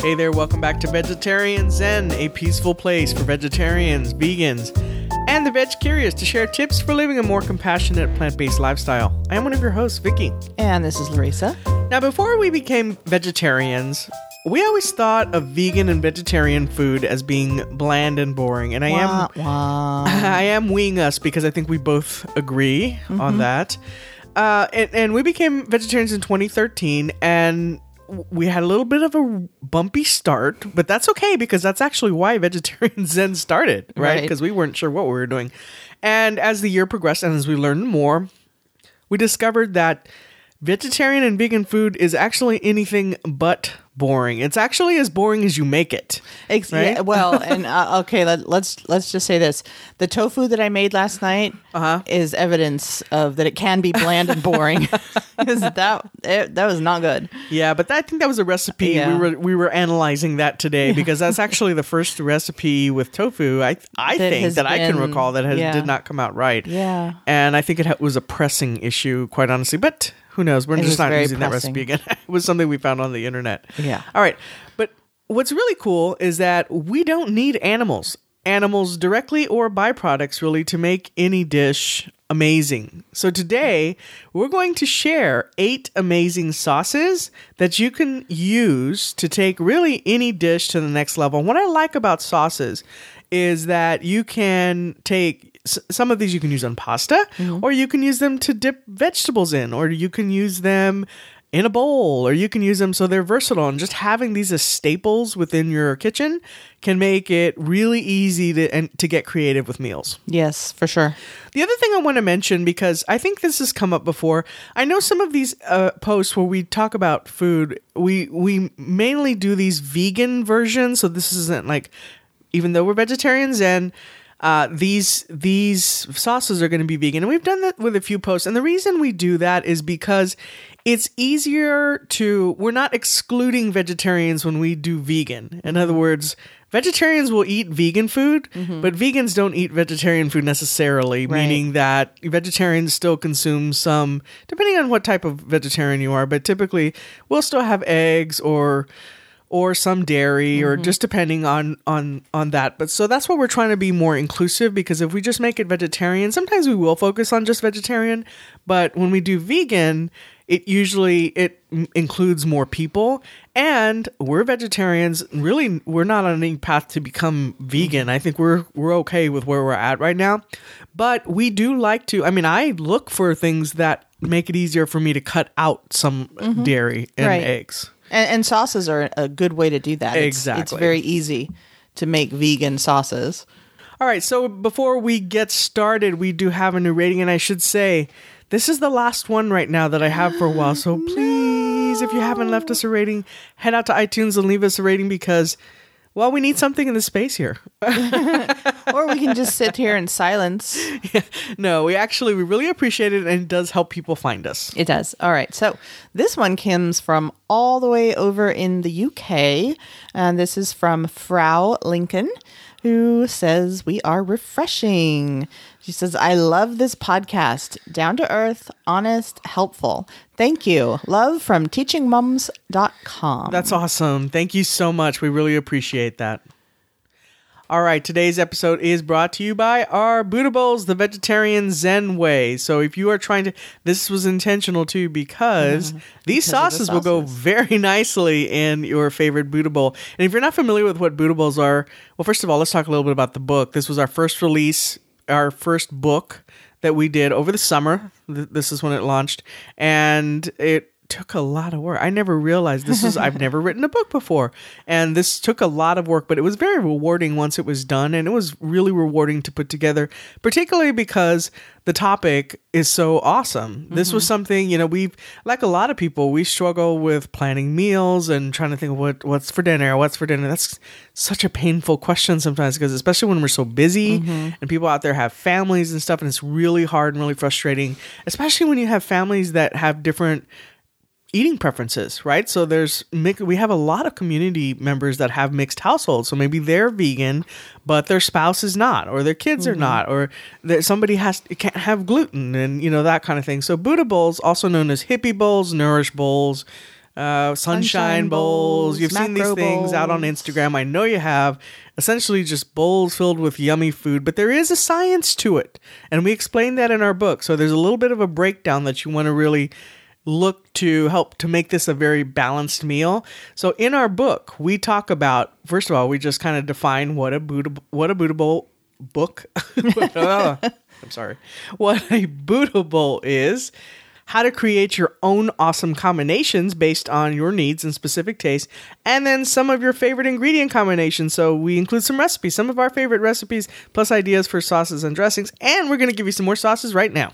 Hey there, welcome back to Vegetarian Zen, a peaceful place for vegetarians, vegans, and the veg curious to share tips for living a more compassionate plant based lifestyle. I am one of your hosts, Vicky. And this is Larissa. Now, before we became vegetarians, we always thought of vegan and vegetarian food as being bland and boring, and I am Wah, wah. I am weeing us because I think we both agree on that. Uh, and, and we became vegetarians in 2013, and we had a little bit of a bumpy start, but that's okay because that's actually why Vegetarian Zen started, right? Right. Because we weren't sure what we were doing. And as the year progressed and as we learned more, we discovered that vegetarian and vegan food is actually anything but boring. It's actually as boring as you make it. Ex- Right? yeah, well, and uh, okay, let, let's let's just say this: the tofu that I made last night Uh-huh. is evidence of that it can be bland and boring. that it, that was not good. Yeah, but I think that was a recipe. Yeah. We were we were analyzing that today because that's actually the first recipe with tofu. I I That think that I can recall that has, yeah. did not come out right. Yeah. and I think it was a pressing issue, quite honestly. But who knows? We're It just not using that recipe again. it was something we found on the internet. Yeah. All right, but what's really cool is that we don't need animals, animals directly or byproducts, really, to make any dish amazing. So today we're going to share eight amazing sauces that you can use to take really any dish to the next level. And what I like about sauces is that you can take s- some of these you can use on pasta or you can use them to dip vegetables in or you can use them in a bowl or you can use them so they're versatile and just having these as staples within your kitchen can make it really easy to and to get creative with meals. Yes, for sure. The other thing I want to mention because I think this has come up before. I know some of these uh, posts where we talk about food. We we mainly do these vegan versions, so this isn't like even though we're vegetarians and uh, these these sauces are going to be vegan, and we've done that with a few posts. And the reason we do that is because it's easier to. We're not excluding vegetarians when we do vegan. In other words, vegetarians will eat vegan food, but vegans don't eat vegetarian food necessarily. Right. Meaning that vegetarians still consume some, depending on what type of vegetarian you are. But typically, we'll still have eggs or or some dairy or mm-hmm. just depending on on on that. But so that's what we're trying to be more inclusive because if we just make it vegetarian sometimes we will focus on just vegetarian but when we do vegan it usually it m- includes more people. And we're vegetarians really we're not on any path to become vegan. Mm-hmm. I think we're we're okay with where we're at right now. But we do like to i mean i look for things that make it easier for me to cut out some mm-hmm. dairy and Right. eggs And, and sauces are a good way to do that. It's, It's very easy to make vegan sauces. All right, so before we get started, we do have a new rating, and I should say this is the last one right now that I have for a while. So please, if you haven't left us a rating, head out to iTunes and leave us a rating because, well, we need something in the space here. or we can just sit here in silence. no, we actually we really appreciate it, and it does help people find us. It does. All right. So this one comes from all the way over in the UK. And this is from Frau Lincoln, who says, We are refreshing. She says, I love this podcast. Down to earth, honest, helpful. Thank you. Love from teachingmums.com. That's awesome. Thank you so much. We really appreciate that. All right, today's episode is brought to you by our Buddha Bowls, the vegetarian Zen way. So if you are trying to, this was intentional too because these Because of the sauces will go very nicely in your favorite Buddha Bowl. And if you're not familiar with what Buddha Bowls are, well, first of all, let's talk a little bit about the book. This was our first release, our first book that we did over the summer. This is when it launched, and it took a lot of work. I never realized this is I've never written a book before. And this took a lot of work, but it was very rewarding once it was done and it was really rewarding to put together, particularly because the topic is so awesome. This was mm-hmm. something, you know, we like a lot of people, we struggle with planning meals and trying to think of what what's for dinner, what's for dinner. That's such a painful question sometimes because especially when we're so busy mm-hmm. and people out there have families and stuff and it's really hard and really frustrating, especially when you have families that have different eating preferences, right? So there's we have a lot of community members that have mixed households. So maybe they're vegan, but their spouse is not, or their kids are not, or that somebody has can't have gluten, and you know that kind of thing. So Buddha bowls, also known as hippie bowls, nourish bowls. uh, sunshine, Sunshine bowls. bowls, You've seen these things out on. Instagram. I know you have. Essentially, just bowls filled with yummy food, but there is a science to it, and we explain that in our book. So there's a little bit of a breakdown that you want to really look to help to make this a very balanced meal. So in our book, we talk about first of all, we just kind of define what a Buddha what a Buddha bowl book. I'm sorry. What a Buddha bowl is, how to create your own awesome combinations based on your needs and specific tastes, and then some of your favorite ingredient combinations. So we include some recipes, some of our favorite recipes, plus ideas for sauces and dressings, and we're going to give you some more sauces right now.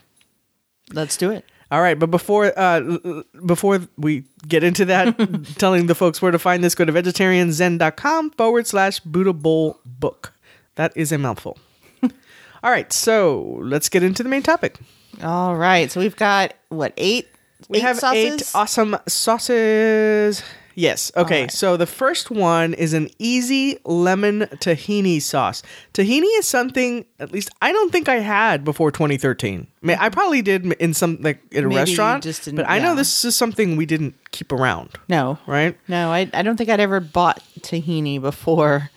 Let's do it. All right, but before uh, before we get into that, telling the folks where to find this, go to vegetarianzen.com forward slash Buddha Bowl book. That is a mouthful. All right, so let's get into the main topic. All right. So we've got what eight? We eight have sauces? eight awesome sauces. Yes. Okay. right. So the first one is an easy lemon tahini sauce. Tahini is something, at least I don't think I had before 2013. I, mean, I probably did in some like at a Maybe restaurant, just didn't- but I know this is something we didn't keep around, No. right? No, I, I don't think I'd ever bought tahini before.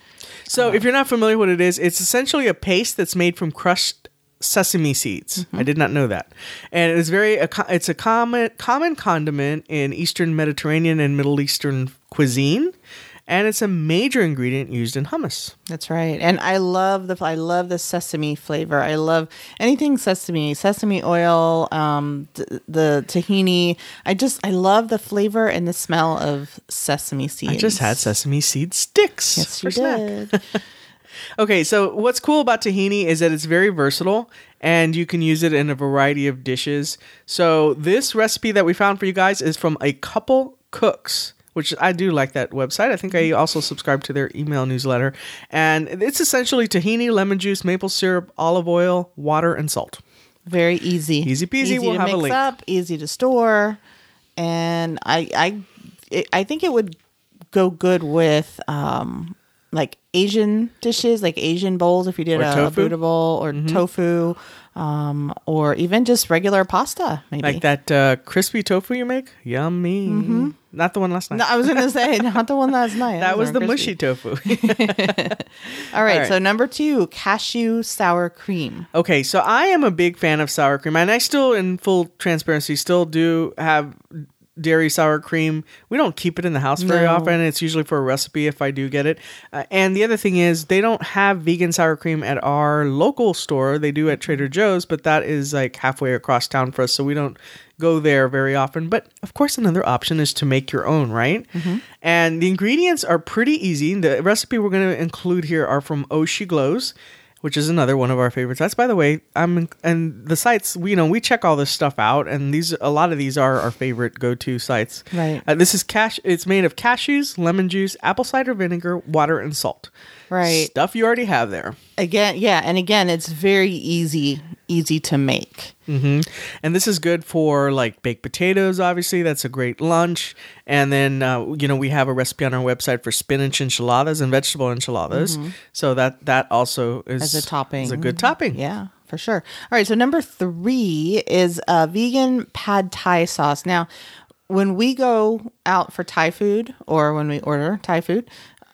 So uh, if you're not familiar what it is, it's essentially a paste that's made from crushed sesame seeds. Mm-hmm. I did not know that, and it's very a it's a common common condiment in Eastern Mediterranean and Middle Eastern cuisine, and it's a major ingredient used in hummus. That's right. And I love the I love the sesame flavor. I love anything sesame, sesame oil, um th- the tahini. I just I love the flavor and the smell of sesame seeds. I just had sesame seed sticks. Yes, for you snack. did. Okay, so what's cool about tahini is that it's very versatile and you can use it in a variety of dishes. So this recipe that we found for you guys is from a couple cooks, which I do like that website. I think I also subscribe to their email newsletter. And it's essentially tahini, lemon juice, maple syrup, olive oil, water, and salt. Very easy. Easy peasy, Easy we'll to have a mix link. up, easy to store. And I I it, I think it would go good with um like Asian dishes, like Asian bowls if you did Or a tofu? Mm-hmm. Buddha bowl or tofu um or even just regular pasta maybe. Like that uh, crispy tofu you make? Yummy. Mm-hmm. Not the one last night. No, I was going to say not the one last night. that was the are mushy tofu. All right, All right. so number 2, cashew sour cream. Okay, so I am a big fan of sour cream, and I still, in full transparency, still do have dairy sour cream. We don't keep it in the house very No. often. It's usually for a recipe if I do get it. Uh, and the other thing is, they don't have vegan sour cream at our local store. They do at Trader Joe's, but that is like halfway across town for us, so we don't go there very often. But of course, another option is to make your own, right? And the ingredients are pretty easy. The recipe we're going to include here are from Oshi Glows which is another one of our favorite sites. By the way, I'm and the sites we you know we check all this stuff out, and these a lot of these are our favorite go to sites. Right. Uh, this is cash. It's made of cashews, lemon juice, apple cider vinegar, water, and salt. Right. Stuff you already have there. Again, yeah, and again, it's very easy easy to make. hmm And this is good for like baked potatoes. Obviously, that's a great lunch. And then uh, you know we have a recipe on our website for spinach enchiladas and vegetable enchiladas. So that that also is Mm-hmm. As a topping. Is a good topping. Yeah, for sure. All right, so number three is a vegan pad thai sauce. Now, when we go out for Thai food or when we order Thai food,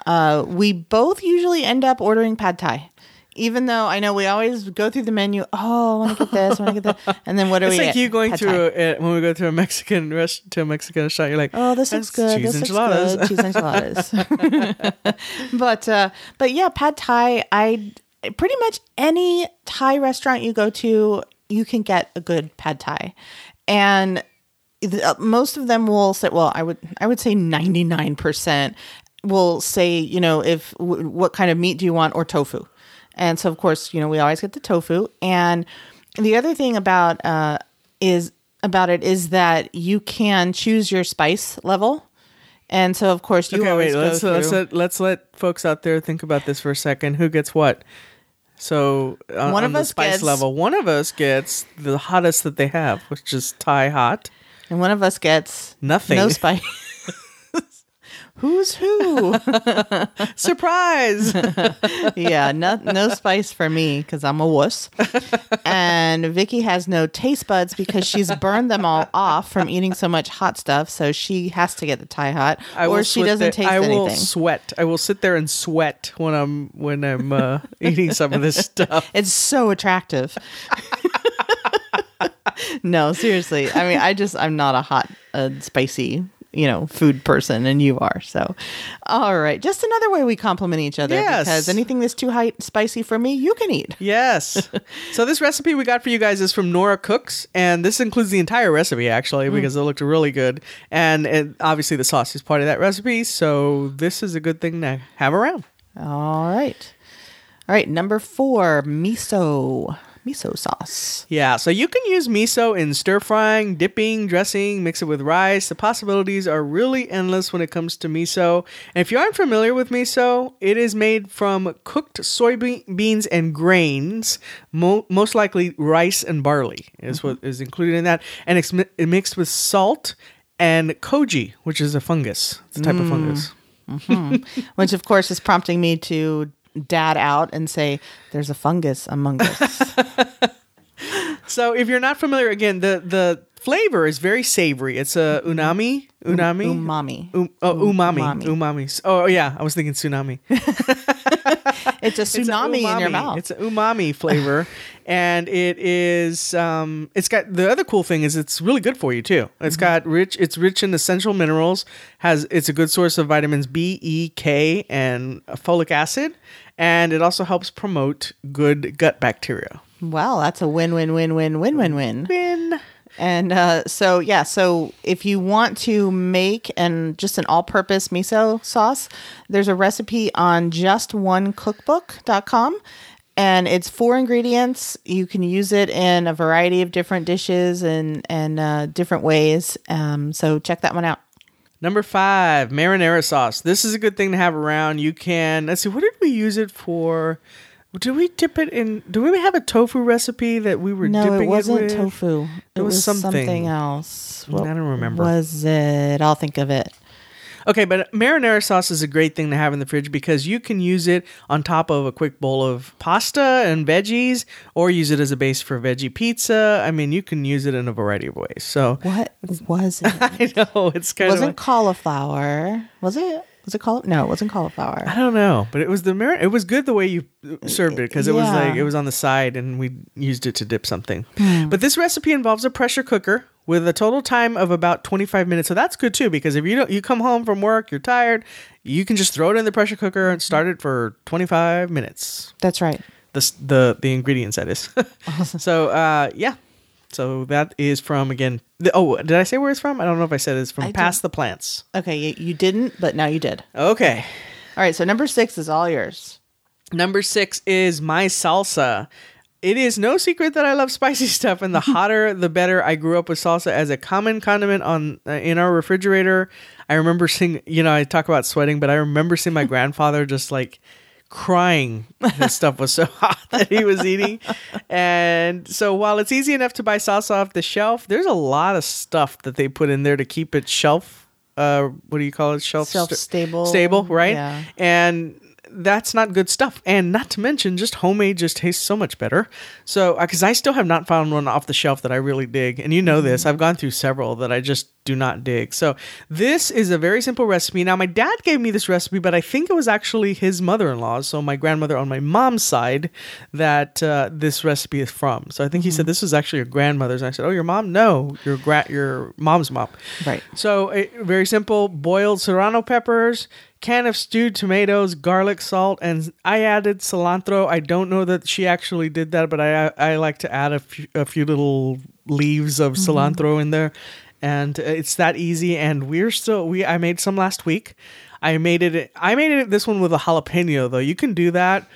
uh, we both usually end up ordering pad thai. Even though I know we always go through the menu, oh, I want to get this, I want to get that, and then what do It's we It's like get? you going Pad a, uh, when we go to a Mexican rest to a Mexican restaurant. You're like, Oh, this looks good. Cheese this enchiladas. looks good. Cheese enchiladas. but uh, but yeah, pad thai. I pretty much any Thai restaurant you go to, you can get a good pad thai, and uh, most of them will say. Well, I would I would say ninety nine percent will say you know if w- what kind of meat do you want or tofu, and so of course you know we always get the tofu. And the other thing about uh, is about it is that you can choose your spice level. And so, of course, you okay, always wait. Let's let's let, let's let folks out there think about this for a second. Who gets what? So on, One on of the us spice gets- level, one of us gets the hottest that they have, which is Thai hot. and one of us gets Nothing. no spice. Who's who? Surprise! yeah, no, no spice for me because I'm a wuss. And Vicky has no taste buds because she's burned them all off from eating so much hot stuff. So she has to get the Thai hot, I or she doesn't there- taste I will anything. sweat. I will sit there and sweat when I'm when I'm uh, eating some of this stuff. It's so attractive. no, seriously. I mean, I just I'm not a hot, uh, spicy, you know, food person, and you are. So, all right, just another way we compliment each other. Yes. Because anything that's too high spicy for me, you can eat. Yes. so this recipe we got for you guys is from Nora Cooks, and this includes the entire recipe actually mm. because it looked really good, and it, obviously the sauce is part of that recipe. So this is a good thing to have around. All right. All right, number four, miso. Miso sauce. Yeah, so you can use miso in stir frying, dipping, dressing, mix it with rice. The possibilities are really endless when it comes to miso. And if you aren't familiar with miso, it is made from cooked soybeans and grains, mo- most likely rice and barley is what mm-hmm. is included in that. And it's mi- mixed with salt and koji, which is a fungus. It's a type of mm. fungus. Mm-hmm. Which, of course, is prompting me to dad out and say, there's a fungus among us. So if you're not familiar, again, the the flavor is very savory. It's a mm-hmm. unami, unami, um, Umami. Um, oh, um, umami. Umami. Umami. Oh, yeah. I was thinking tsunami. It's a It's tsunami in your mouth. It's an umami flavor. and it is, um, it's got, the other cool thing is it's really good for you too. It's Mm-hmm. got rich, it's rich in essential minerals, has, it's a good source of vitamins B, E, K, and folic acid. And it also helps promote good gut bacteria. well, that's a win, win, win, win, win, win, win. And uh, so, yeah, so if you want to make and just an all purpose miso sauce, there's a recipe on justonecookbook.com. And it's four ingredients. You can use it in a variety of different dishes and, and uh, different ways. Um, so check that one out. Number five, marinara sauce. This is a good thing to have around. You can let's see, what did we use it for? Did we dip it in? Do we have a tofu recipe that we were dipping? No, dipping it wasn't with? tofu. It, was was, something. something. else. I don't remember. Was it? I'll think of it. Okay, but marinara sauce is a great thing to have in the fridge because you can use it on top of a quick bowl of pasta and veggies, or use it as a base for veggie pizza. I mean, you can use it in a variety of ways. So What was it? I know it's It kind wasn't of. cauliflower. Was it? Was it caul? No, it wasn't cauliflower. I don't know, but it was the It was good the way you served it because it was Yeah. like it was on the side and we used it to dip something. Hmm. But this recipe involves a pressure cooker with a total time of about 25 minutes. So that's good too because if you don't you come home from work, you're tired, you can just throw it in the pressure cooker and start it for 25 minutes. That's right. The s- the the ingredients that is. so uh yeah. So that is from again. The, oh, did I say where it's from? I don't know if I said it's from I Pass the Plants. Okay, you, you didn't, but now you did. Okay. All right, so number six is all yours. Number six is my salsa. It is no secret that I love spicy stuff, and the hotter the better. I grew up with salsa as a common condiment on uh, in our refrigerator. I remember seeing, you know, I talk about sweating, but I remember seeing my grandfather just like crying. This stuff was so hot that he was eating, and so while it's easy enough to buy salsa off the shelf, there's a lot of stuff that they put in there to keep it shelf. Uh, what do you call it? Shelf st- Shelf-stable. stable, right? Yeah. and that's not good stuff. And not to mention, just homemade just tastes so much better. So, because I still have not found one off the shelf that I really dig, and you know this, I've gone through several that I just do not dig. So, this is a very simple recipe. Now, my dad gave me this recipe, but I think it was actually his mother-in-law's, so my grandmother on my mom's side, that uh, this recipe is from. So, I think he said this was actually your grandmother's. And I said, "Oh, your mom? No, your gra- your mom's mom." Right. So uh, very simple: boiled serrano peppers, can of stewed tomatoes, garlic, salt, and I added cilantro. I don't know that she actually did that, but I I like to add a few, a few little leaves of cilantro in there, and it's that easy. And we're still we I made some last week. I made it. I made it this one with a jalapeno though. You can do that.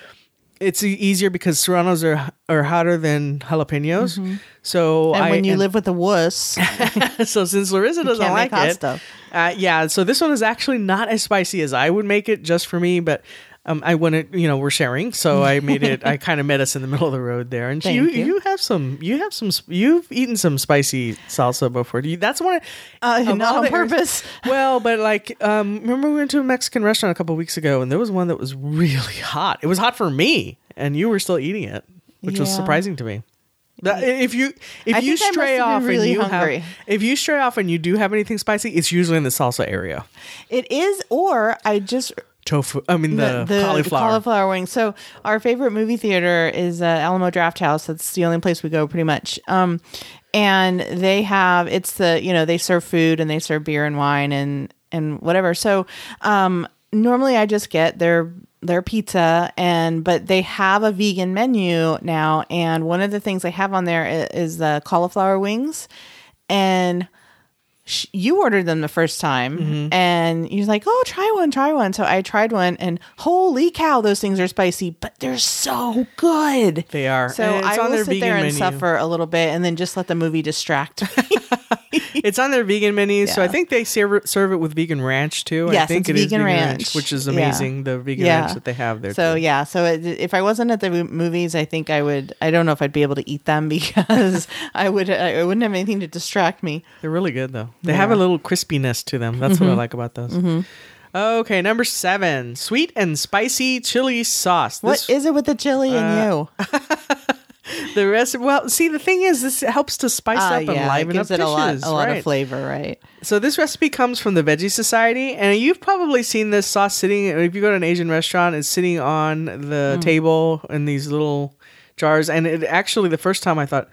It's easier because serranos are are hotter than jalapenos. So And I, when you live with a wuss, so since Larissa doesn't like it, stuff. Uh, yeah. So this one is actually not as spicy as I would make it just for me, but Um, I wanted, you know, we're sharing, so I made it. I kind of met us in the middle of the road there, and you, you. you have some, you have some, you've eaten some spicy salsa before. Do you, that's one. Uh, of not on purpose. well, but like, um, remember we went to a Mexican restaurant a couple weeks ago, and there was one that was really hot. It was hot for me, and you were still eating it, which was surprising to me. That, if you if I you think I must stray off really and you hungry. have if you stray off and you do have anything spicy, it's usually in the salsa area. It is, or I just Tofu. I mean the, cauliflower. cauliflower wings. So our favorite movie theater is uh, Alamo Drafthouse. That's the only place we go, pretty much. Um, and they have it's the you know they serve food and they serve beer and wine and and whatever. So um, normally I just get their their pizza and but they have a vegan menu now and one of the things they have on there is, is the cauliflower wings and sh- you ordered them the first time Mm-hmm. and you're like, oh, try one, try one. So I tried one and holy cow, those things are spicy, but they're so good. They are. So I will sit there and menu. suffer a little bit and then just let the movie distract me. It's on their vegan menu, so I think they serve, serve it with vegan ranch too. I Yes, think it's it is vegan ranch. which is Yeah. amazing. The vegan Yeah. ranch that they have there. so too. yeah, so it, if I wasn't at the movies, I think I would. I don't know if I'd be able to eat them because I would. I wouldn't have anything to distract me. They're really good though. They have a little crispiness to them. That's Mm-hmm. what I like about those. Okay, number seven, sweet and spicy chili sauce. What This, is it with the chili Uh, and you? the rest? Well, see, the thing is, this helps to spice Ah, up and yeah, it liven up it dishes. a lot, a lot right? of flavor, right? So this recipe comes from the Veggie Society, and you've probably seen this sauce sitting. If you go to an Asian restaurant, it's sitting on the Mm. table in these little jars. And it actually, the first time I thought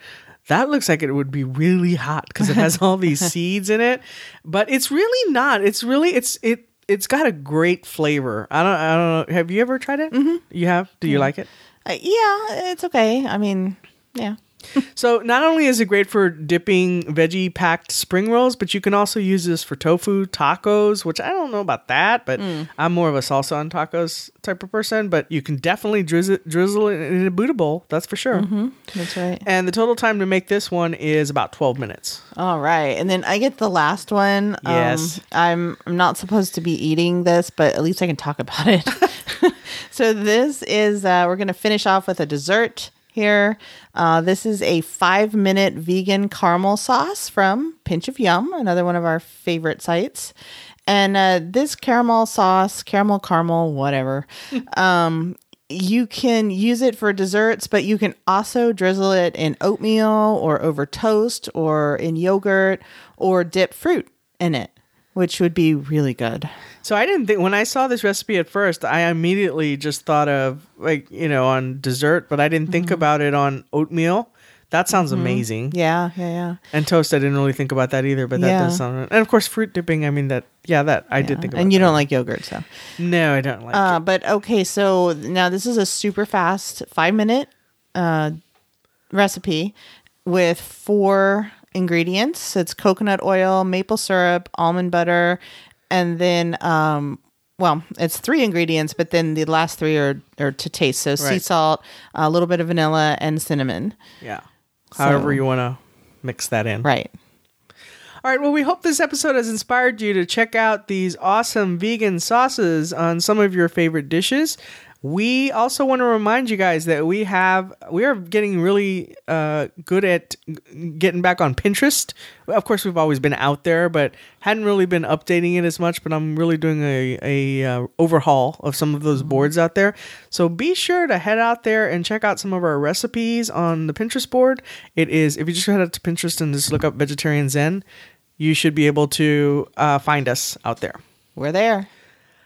that looks like it would be really hot because it has all these seeds in it, but it's really not. It's really it's it. It's got a great flavor. I don't. I don't know. Have you ever tried it? Mm-hmm. You have. Do you like it? Uh, yeah, it's okay. I mean, yeah. So not only is it great for dipping veggie packed spring rolls, but you can also use this for tofu tacos, which I don't know about that, but I'm more of a salsa on tacos type of person. But you can definitely drizzle, drizzle it in a Buddha bowl, that's for sure. That's right. And the total time to make this one is about 12 minutes. All right, and then I get the last one. Um, Yes. I'm I'm not supposed to be eating this, but at least I can talk about it. so this is uh, we're gonna finish off with a dessert here. Uh, this is a five minute vegan caramel sauce from Pinch of Yum, another one of our favorite sites. And uh, this caramel sauce, caramel, caramel, whatever. um, you can use it for desserts, but you can also drizzle it in oatmeal or over toast or in yogurt or dip fruit in it, which would be really good. So I didn't think when I saw this recipe at first, I immediately just thought of like, you know, on dessert, but I didn't think about it on oatmeal. That sounds amazing. Yeah, yeah, yeah. And toast, I didn't really think about that either, but that Yeah. does sound. And of course, fruit dipping. I mean, that yeah, that I did think about. and you that. don't like yogurt, so. No, I don't like. Uh, but okay, so now this is a super fast five minute uh, recipe with four ingredients. It's coconut oil, maple syrup, almond butter, and then um, well, it's three ingredients, but then the last three are, are to taste. So sea Right. salt, a little bit of vanilla, and cinnamon. Yeah. However So- you want to mix that in. Right. All right. Well, we hope this episode has inspired you to check out these awesome vegan sauces on some of your favorite dishes. We also want to remind you guys that we have we are getting really uh, good at getting back on Pinterest. Of course, we've always been out there, but hadn't really been updating it as much. But I'm really doing a a uh, overhaul of some of those boards out there. So be sure to head out there and check out some of our recipes on the Pinterest board. It is if you just head out to Pinterest and just look up vegetarian Zen, you should be able to uh, find us out there. We're there.